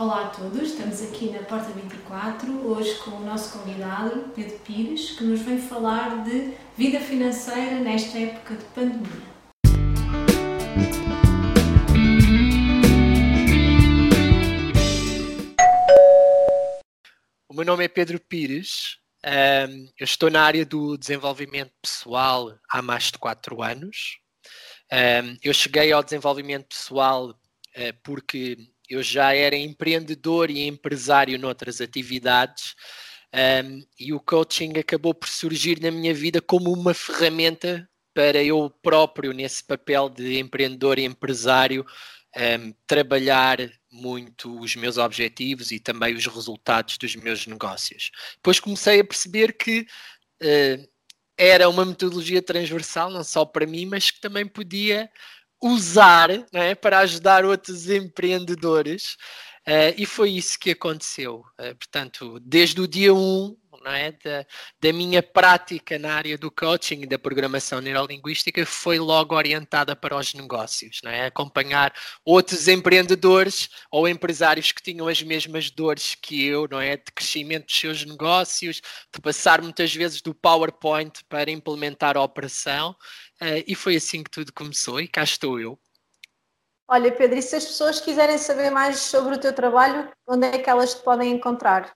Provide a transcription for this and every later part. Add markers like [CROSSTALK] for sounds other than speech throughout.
Olá a todos, estamos aqui na Porta 24, hoje com o nosso convidado Pedro Pires, que nos vem falar de vida financeira nesta época de pandemia. O meu nome é Pedro Pires, um, eu estou na área do desenvolvimento pessoal há mais de 4 anos. Um, eu cheguei ao desenvolvimento pessoal uh, porque eu já era empreendedor e empresário noutras atividades um, e o coaching acabou por surgir na minha vida como uma ferramenta para eu próprio, nesse papel de empreendedor e empresário, um, trabalhar muito os meus objetivos e também os resultados dos meus negócios. Depois comecei a perceber que uh, era uma metodologia transversal, não só para mim, mas que também podia usar é, para ajudar outros empreendedores. Uh, e foi isso que aconteceu. Uh, portanto, desde o dia 1 é, da, da, minha prática na área do coaching e da programação neurolinguística, foi logo orientada para os negócios. É? Acompanhar outros empreendedores ou empresários que tinham as mesmas dores que eu, não é? de crescimento dos seus negócios, de passar muitas vezes do PowerPoint para implementar a operação Uh, e foi assim que tudo começou, e cá estou eu. Olha, Pedro, e se as pessoas quiserem saber mais sobre o teu trabalho, onde é que elas te podem encontrar?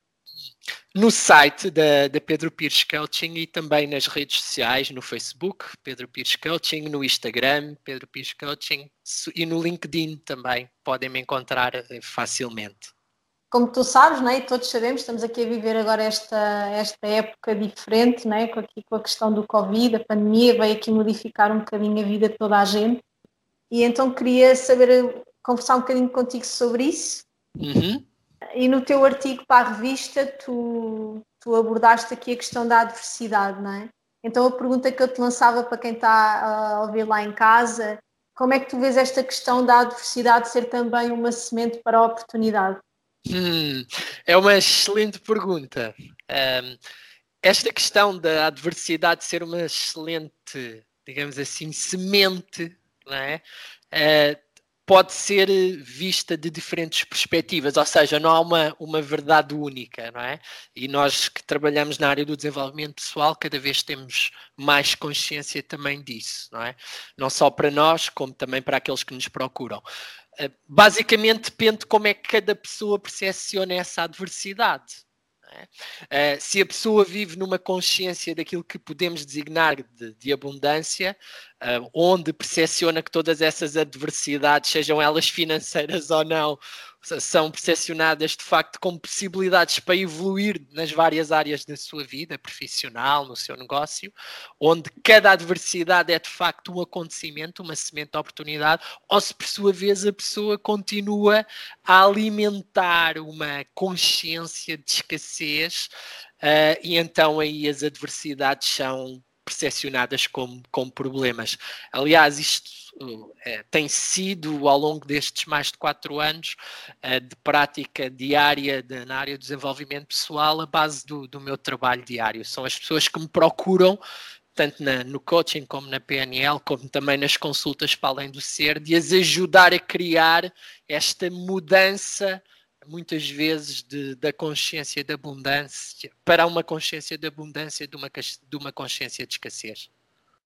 No site da, da Pedro Pires Coaching e também nas redes sociais, no Facebook, Pedro Pires Coaching, no Instagram, Pedro Pires Coaching e no LinkedIn também podem me encontrar eh, facilmente como tu sabes, né, e todos sabemos, estamos aqui a viver agora esta, esta época diferente, né, com, aqui, com a questão do Covid, a pandemia veio aqui modificar um bocadinho a vida de toda a gente. E então queria saber, conversar um bocadinho contigo sobre isso. Uhum. E no teu artigo para a revista, tu, tu abordaste aqui a questão da adversidade, não é? Então a pergunta que eu te lançava para quem está a ouvir lá em casa, como é que tu vês esta questão da adversidade ser também uma semente para a oportunidade? Hum, é uma excelente pergunta. Um, esta questão da adversidade ser uma excelente, digamos assim, semente, não é? Uh, pode ser vista de diferentes perspectivas, ou seja, não há uma, uma verdade única, não é? E nós que trabalhamos na área do desenvolvimento pessoal, cada vez temos mais consciência também disso, não é? Não só para nós, como também para aqueles que nos procuram. Eh, basicamente depende como é que cada pessoa percepciona essa adversidade. É? Uh, se a pessoa vive numa consciência daquilo que podemos designar de, de abundância, uh, onde percepciona que todas essas adversidades, sejam elas financeiras ou não, são percepcionadas de facto como possibilidades para evoluir nas várias áreas da sua vida profissional, no seu negócio, onde cada adversidade é de facto um acontecimento, uma semente de oportunidade, ou se por sua vez a pessoa continua a alimentar uma consciência de escassez uh, e então aí as adversidades são percepcionadas como, como problemas. Aliás, isto é, tem sido, ao longo destes mais de quatro anos é, de prática diária de, na área do desenvolvimento pessoal, a base do, do meu trabalho diário. São as pessoas que me procuram tanto na, no coaching como na PNL, como também nas consultas para além do ser, de as ajudar a criar esta mudança muitas vezes de, da consciência de abundância para uma consciência de abundância de uma, de uma consciência de escassez.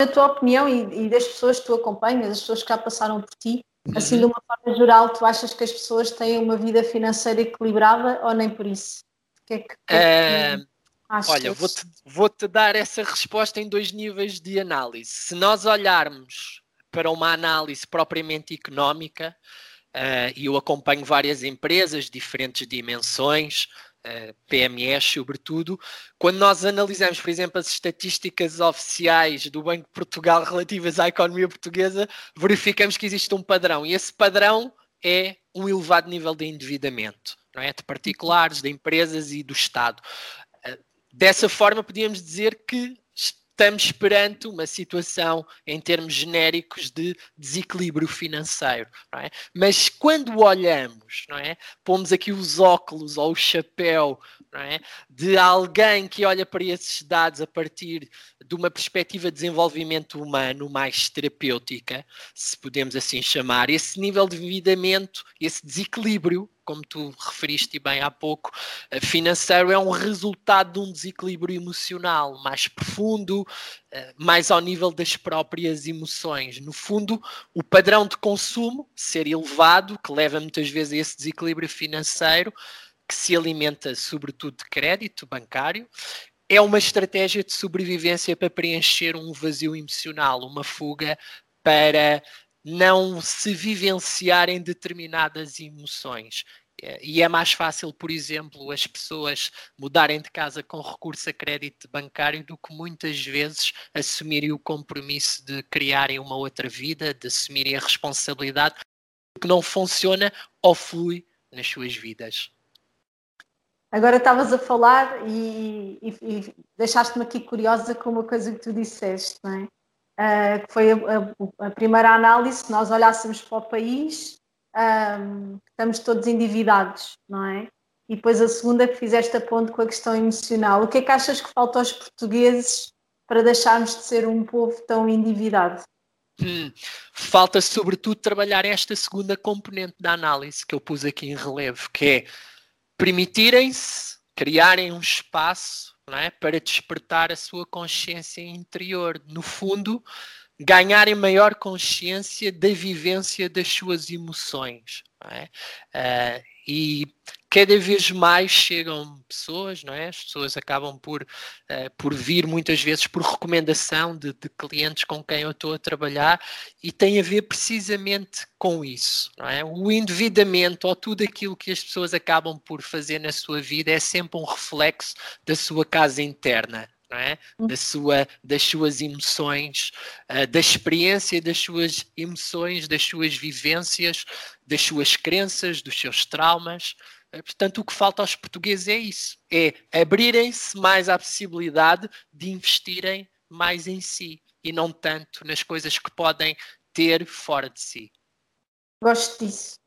Na tua opinião e, e, das pessoas que tu acompanhas, as pessoas que já passaram por ti, uhum. assim de uma forma geral, tu achas que as pessoas têm uma vida financeira equilibrada ou nem por isso? Que é que, que é que olha, vou-te vou -te dar essa resposta em dois níveis de análise. Se nós olharmos para uma análise propriamente económica, e eu acompanho várias empresas, diferentes dimensões, uh, PMEs sobretudo. Quando nós analisamos, por exemplo, as estatísticas oficiais do Banco de Portugal relativas à economia portuguesa, verificamos que existe um padrão, e esse padrão é um elevado nível de endividamento, não é? de particulares, de empresas e do Estado. Uh, dessa forma, podíamos dizer que estamos perante uma situação, em termos genéricos, de desequilíbrio financeiro. É? Mas quando olhamos, não é? pomos aqui os óculos ou o chapéu é? de alguém que olha para esses dados a partir de uma perspectiva de desenvolvimento humano mais terapêutica, se podemos assim chamar, esse nível de endividamento, esse desequilíbrio, como tu referiste bem há pouco, eh, financeiro é um resultado de um desequilíbrio emocional mais profundo, eh, mais ao nível das próprias emoções. No fundo, o padrão de consumo ser elevado, que leva muitas vezes a esse desequilíbrio financeiro, que se alimenta sobretudo de crédito bancário, é uma estratégia de sobrevivência para preencher um vazio emocional, uma fuga para não se vivenciarem determinadas emoções. E é mais fácil, por exemplo, as pessoas mudarem de casa com recurso a crédito bancário do que muitas vezes assumirem o compromisso de criarem uma outra vida, de assumirem a responsabilidade que não funciona ou flui nas suas vidas. Agora estavas a falar e, e, e deixaste-me aqui curiosa com uma coisa que tu disseste, não é? Uh, que foi a, a, a, primeira análise, se nós olhássemos para o país, um, estamos todos endividados, não é? E depois a segunda que fizeste a ponto com a questão emocional. O que é que achas que falta aos portugueses para deixarmos de ser um povo tão endividado? Hum, falta sobretudo trabalhar esta segunda componente da análise que eu pus aqui em relevo, que é permitirem-se criarem um espaço é, para despertar a sua consciência interior. No fundo, ganharem maior consciência da vivência das suas emoções. É? Uh, e cada vez mais chegam pessoas, não é? As pessoas acabam por, uh, por vir muitas vezes por recomendação de, de, clientes com quem eu estou a trabalhar e tem a ver precisamente com isso, não é? O endividamento ou tudo aquilo que as pessoas acabam por fazer na sua vida é sempre um reflexo da sua casa interna, é? Hum. da sua, das suas emoções, uh, da experiência das suas emoções, das suas vivências, das suas crenças, dos seus traumas. Uh, portanto, o que falta aos portugueses é isso: é abrirem-se mais à possibilidade de investirem mais em si e não tanto nas coisas que podem ter fora de si. Gosto disso.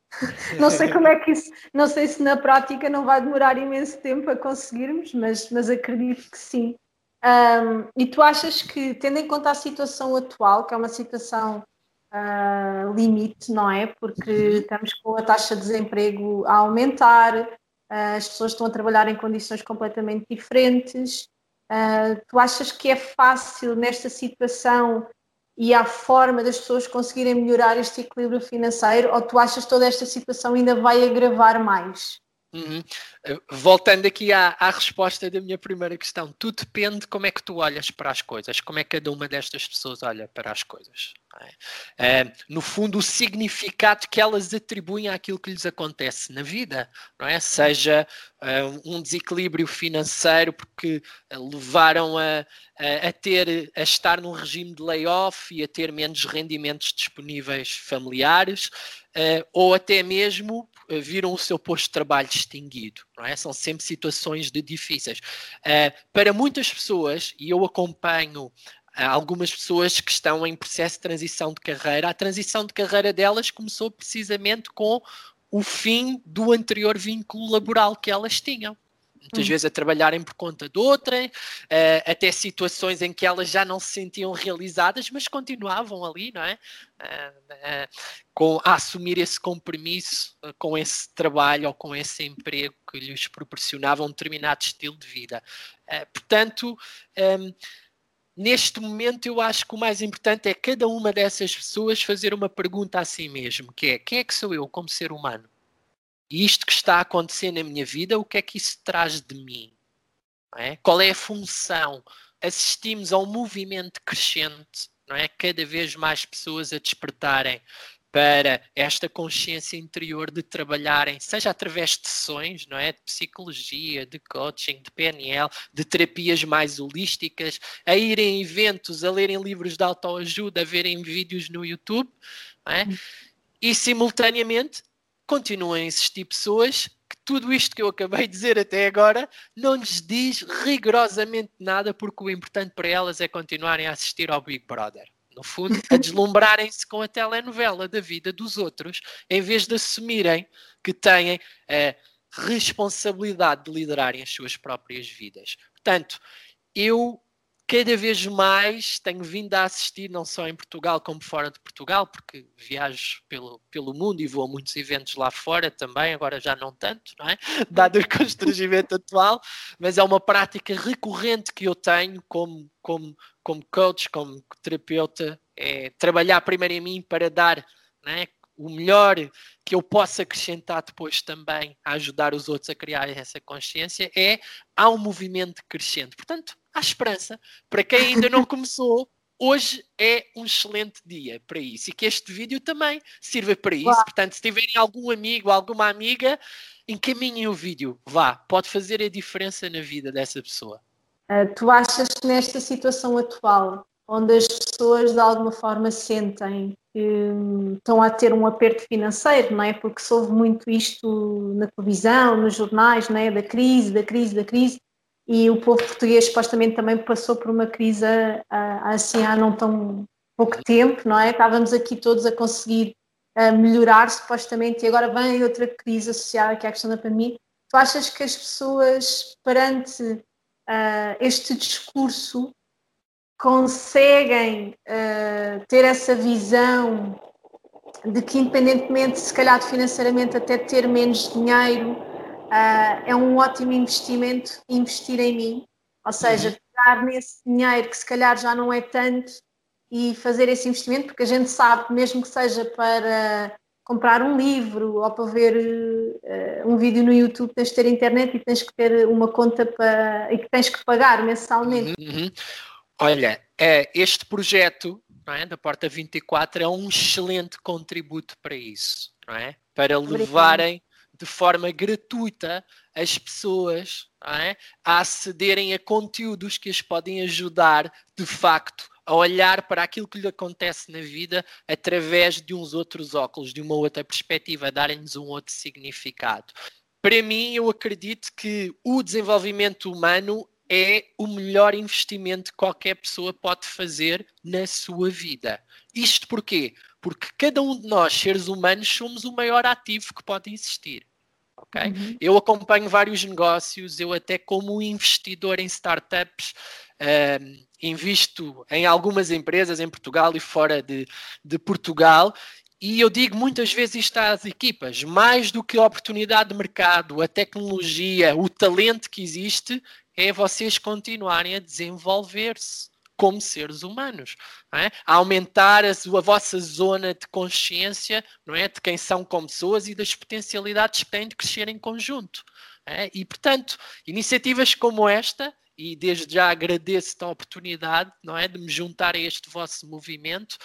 Não sei como é que isso, não sei se na prática não vai demorar imenso tempo a conseguirmos, mas, mas acredito que sim. Um, e tu achas que, tendo em conta a situação atual, que é uma situação uh, limite, não é? Porque estamos com a taxa de desemprego a aumentar, uh, as pessoas estão a trabalhar em condições completamente diferentes. Uh, tu achas que é fácil nesta situação e há forma das pessoas conseguirem melhorar este equilíbrio financeiro ou tu achas que toda esta situação ainda vai agravar mais? Uhum. Eh, voltando aqui à, à, resposta da minha primeira questão, tudo depende de como é que tu olhas para as coisas, como é que cada uma destas pessoas olha para as coisas. É? É, no fundo, o significado que elas atribuem àquilo que lhes acontece na vida, não é? Seja uh, um desequilíbrio financeiro porque levaram a, a, a, ter, a estar num regime de layoff e a ter menos rendimentos disponíveis familiares, ou até mesmo eh, viram o seu posto de trabalho extinguido. Não é? São sempre situações de difíceis. Uh, para muitas pessoas, e eu acompanho eh, algumas pessoas que estão em processo de transição de carreira, a transição de carreira delas começou precisamente com o fim do anterior vínculo laboral que elas tinham muitas hum. vezes a trabalharem por conta de outrem, uh, até situações em que elas já não se sentiam realizadas, mas continuavam ali, não é? Uh, com, a assumir esse compromisso com esse trabalho ou com esse emprego que lhes proporcionava um determinado estilo de vida. portanto, um, neste momento eu acho que o mais importante é cada uma dessas pessoas fazer uma pergunta a si mesmo, que é quem é que sou eu como ser humano? E isto que está a acontecer na minha vida, o que é que isso traz de mim? É? Qual é a função? Assistimos a um movimento crescente, não é? Cada vez mais pessoas a despertarem para esta consciência interior de trabalharem, seja através de sessões, não é? De psicologia, de coaching, de PNL, de terapias mais holísticas, a irem a eventos, a lerem livros de autoajuda, a verem vídeos no YouTube, é? Hum. E simultaneamente continuam a existir pessoas que tudo isto que eu acabei de dizer até agora não lhes diz rigorosamente nada, porque o importante para elas é continuarem a assistir ao Big Brother. No fundo, a [LAUGHS] deslumbrarem-se com a telenovela da vida dos outros, em vez de assumirem que têm a responsabilidade de liderarem as suas próprias vidas. Portanto, eu cada vez mais tenho vindo a assistir, não só em Portugal como fora de Portugal, porque viajo pelo, pelo mundo e vou a muitos eventos lá fora também, agora já não tanto, não é? [LAUGHS] Dado o constrangimento [LAUGHS] atual, mas é uma prática recorrente que eu tenho como, como, como coach, como terapeuta, é trabalhar primeiro em mim para dar é? o melhor que eu possa acrescentar depois também a ajudar os outros a criar essa consciência é há um movimento crescente. Portanto, há esperança. Para quem ainda não começou, hoje é um excelente dia para isso. E que este vídeo também sirva para isso. Uau. Portanto, se tiverem algum amigo, alguma amiga, encaminhem o vídeo. Vá, pode fazer a diferença na vida dessa pessoa. Uh, tu achas que nesta situação atual, onde as pessoas de alguma forma sentem que estão a ter um aperto financeiro, não é? Porque se ouve muito isto na televisão, nos jornais, não é? Da crise, da crise, da crise, e o povo português supostamente também passou por uma crise assim há não tão pouco tempo, não é? Estávamos aqui todos a conseguir melhorar supostamente e agora vem outra crise associada que é a questão da pandemia. Tu achas que as pessoas perante uh, este discurso conseguem uh, ter essa visão de que independentemente se calhar financeiramente até ter menos dinheiro uh, é um ótimo investimento investir em mim, ou seja, uhum. pegar nesse dinheiro que se calhar já não é tanto e fazer esse investimento, porque a gente sabe, mesmo que seja para comprar um livro ou para ver uh, um vídeo no YouTube, tens de ter internet e tens que ter uma conta para, e que tens que pagar mensalmente. Uhum. uhum. Olha, é, este projeto é, da Porta 24 é um excelente contributo para isso, é? para levarem de forma gratuita as pessoas é? a acederem a conteúdos que as podem ajudar de facto a olhar para aquilo que lhe acontece na vida através de uns outros óculos, de uma outra perspectiva, darem-nos um outro significado. Para mim, eu acredito que o desenvolvimento humano é o melhor investimento que qualquer pessoa pode fazer na sua vida. Isto porquê? Porque cada um de nós, seres humanos, somos o maior ativo que pode existir. Okay? Uhum. Eu acompanho vários negócios, eu até como investidor em startups, uh, invisto em algumas empresas em Portugal e fora de, de Portugal e eu digo muitas vezes isto às equipas: mais do que a oportunidade de mercado, a tecnologia, o talento que existe, é vocês continuarem a desenvolver-se como seres humanos, é? a aumentar a, a, vossa zona de consciência não é? de quem são como pessoas e das potencialidades que têm de crescer em conjunto. É? E, portanto, iniciativas como esta, e desde já agradeço a oportunidade não é? de me juntar a este vosso movimento,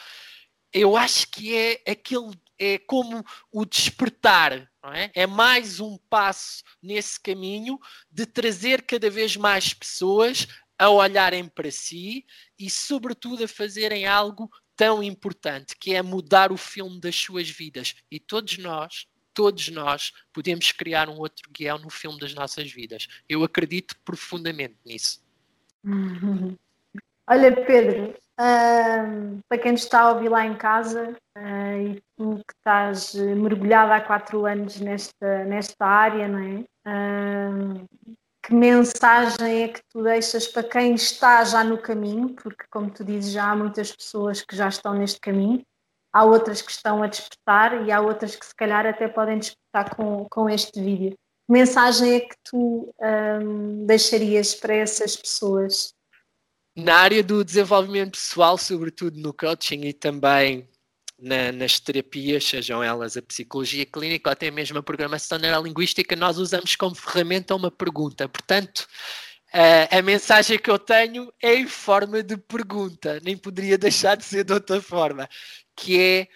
eu acho que é aquele é como o despertar, é? é? mais um passo nesse caminho de trazer cada vez mais pessoas a olharem para si e, sobretudo, a fazerem algo tão importante, que é mudar o filme das suas vidas. E todos nós, todos nós, podemos criar um outro guião no filme das nossas vidas. Eu acredito profundamente nisso. [LAUGHS] Olha, Pedro, Uh, para quem está a ouvir lá em casa uh, e tu que estás mergulhada há quatro anos nesta, nesta área, não é? Uh, que mensagem é que tu deixas para quem está já no caminho? Porque, como tu dizes, já há muitas pessoas que já estão neste caminho, há outras que estão a despertar e há outras que, se calhar, até podem despertar com, com este vídeo. Que mensagem é que tu um, deixarias para essas pessoas? Na área do desenvolvimento pessoal, sobretudo no coaching e também na, nas terapias, sejam elas a psicologia clínica ou até mesmo a programação neurolinguística, nós usamos como ferramenta uma pergunta. Portanto, a, a mensagem que eu tenho é em forma de pergunta, nem poderia deixar de ser de outra forma, que é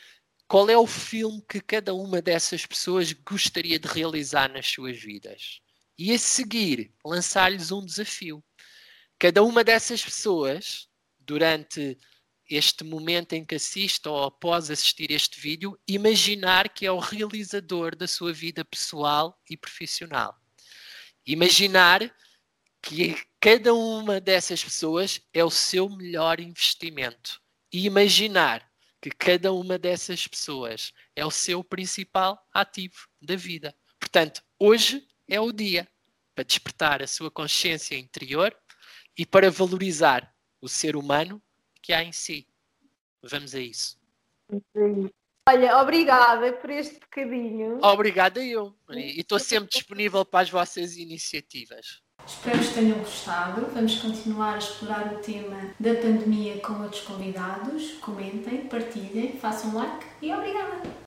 qual é o filme que cada uma dessas pessoas gostaria de realizar nas suas vidas? E a seguir, lançar-lhes um desafio cada uma dessas pessoas, durante este momento em que assiste ou após assistir este vídeo, imaginar que é o realizador da sua vida pessoal e profissional. Imaginar que cada uma dessas pessoas é o seu melhor investimento. E imaginar que cada uma dessas pessoas é o seu principal ativo da vida. Portanto, hoje é o dia para despertar a sua consciência interior e para valorizar o ser humano que há em si. Vamos a isso. Olha, obrigada por este bocadinho. Obrigada eu. E estou sempre disponível para as vossas iniciativas. Espero que tenham gostado. Vamos continuar a explorar o tema da pandemia com outros convidados. Comentem, partilhem, façam like e obrigada!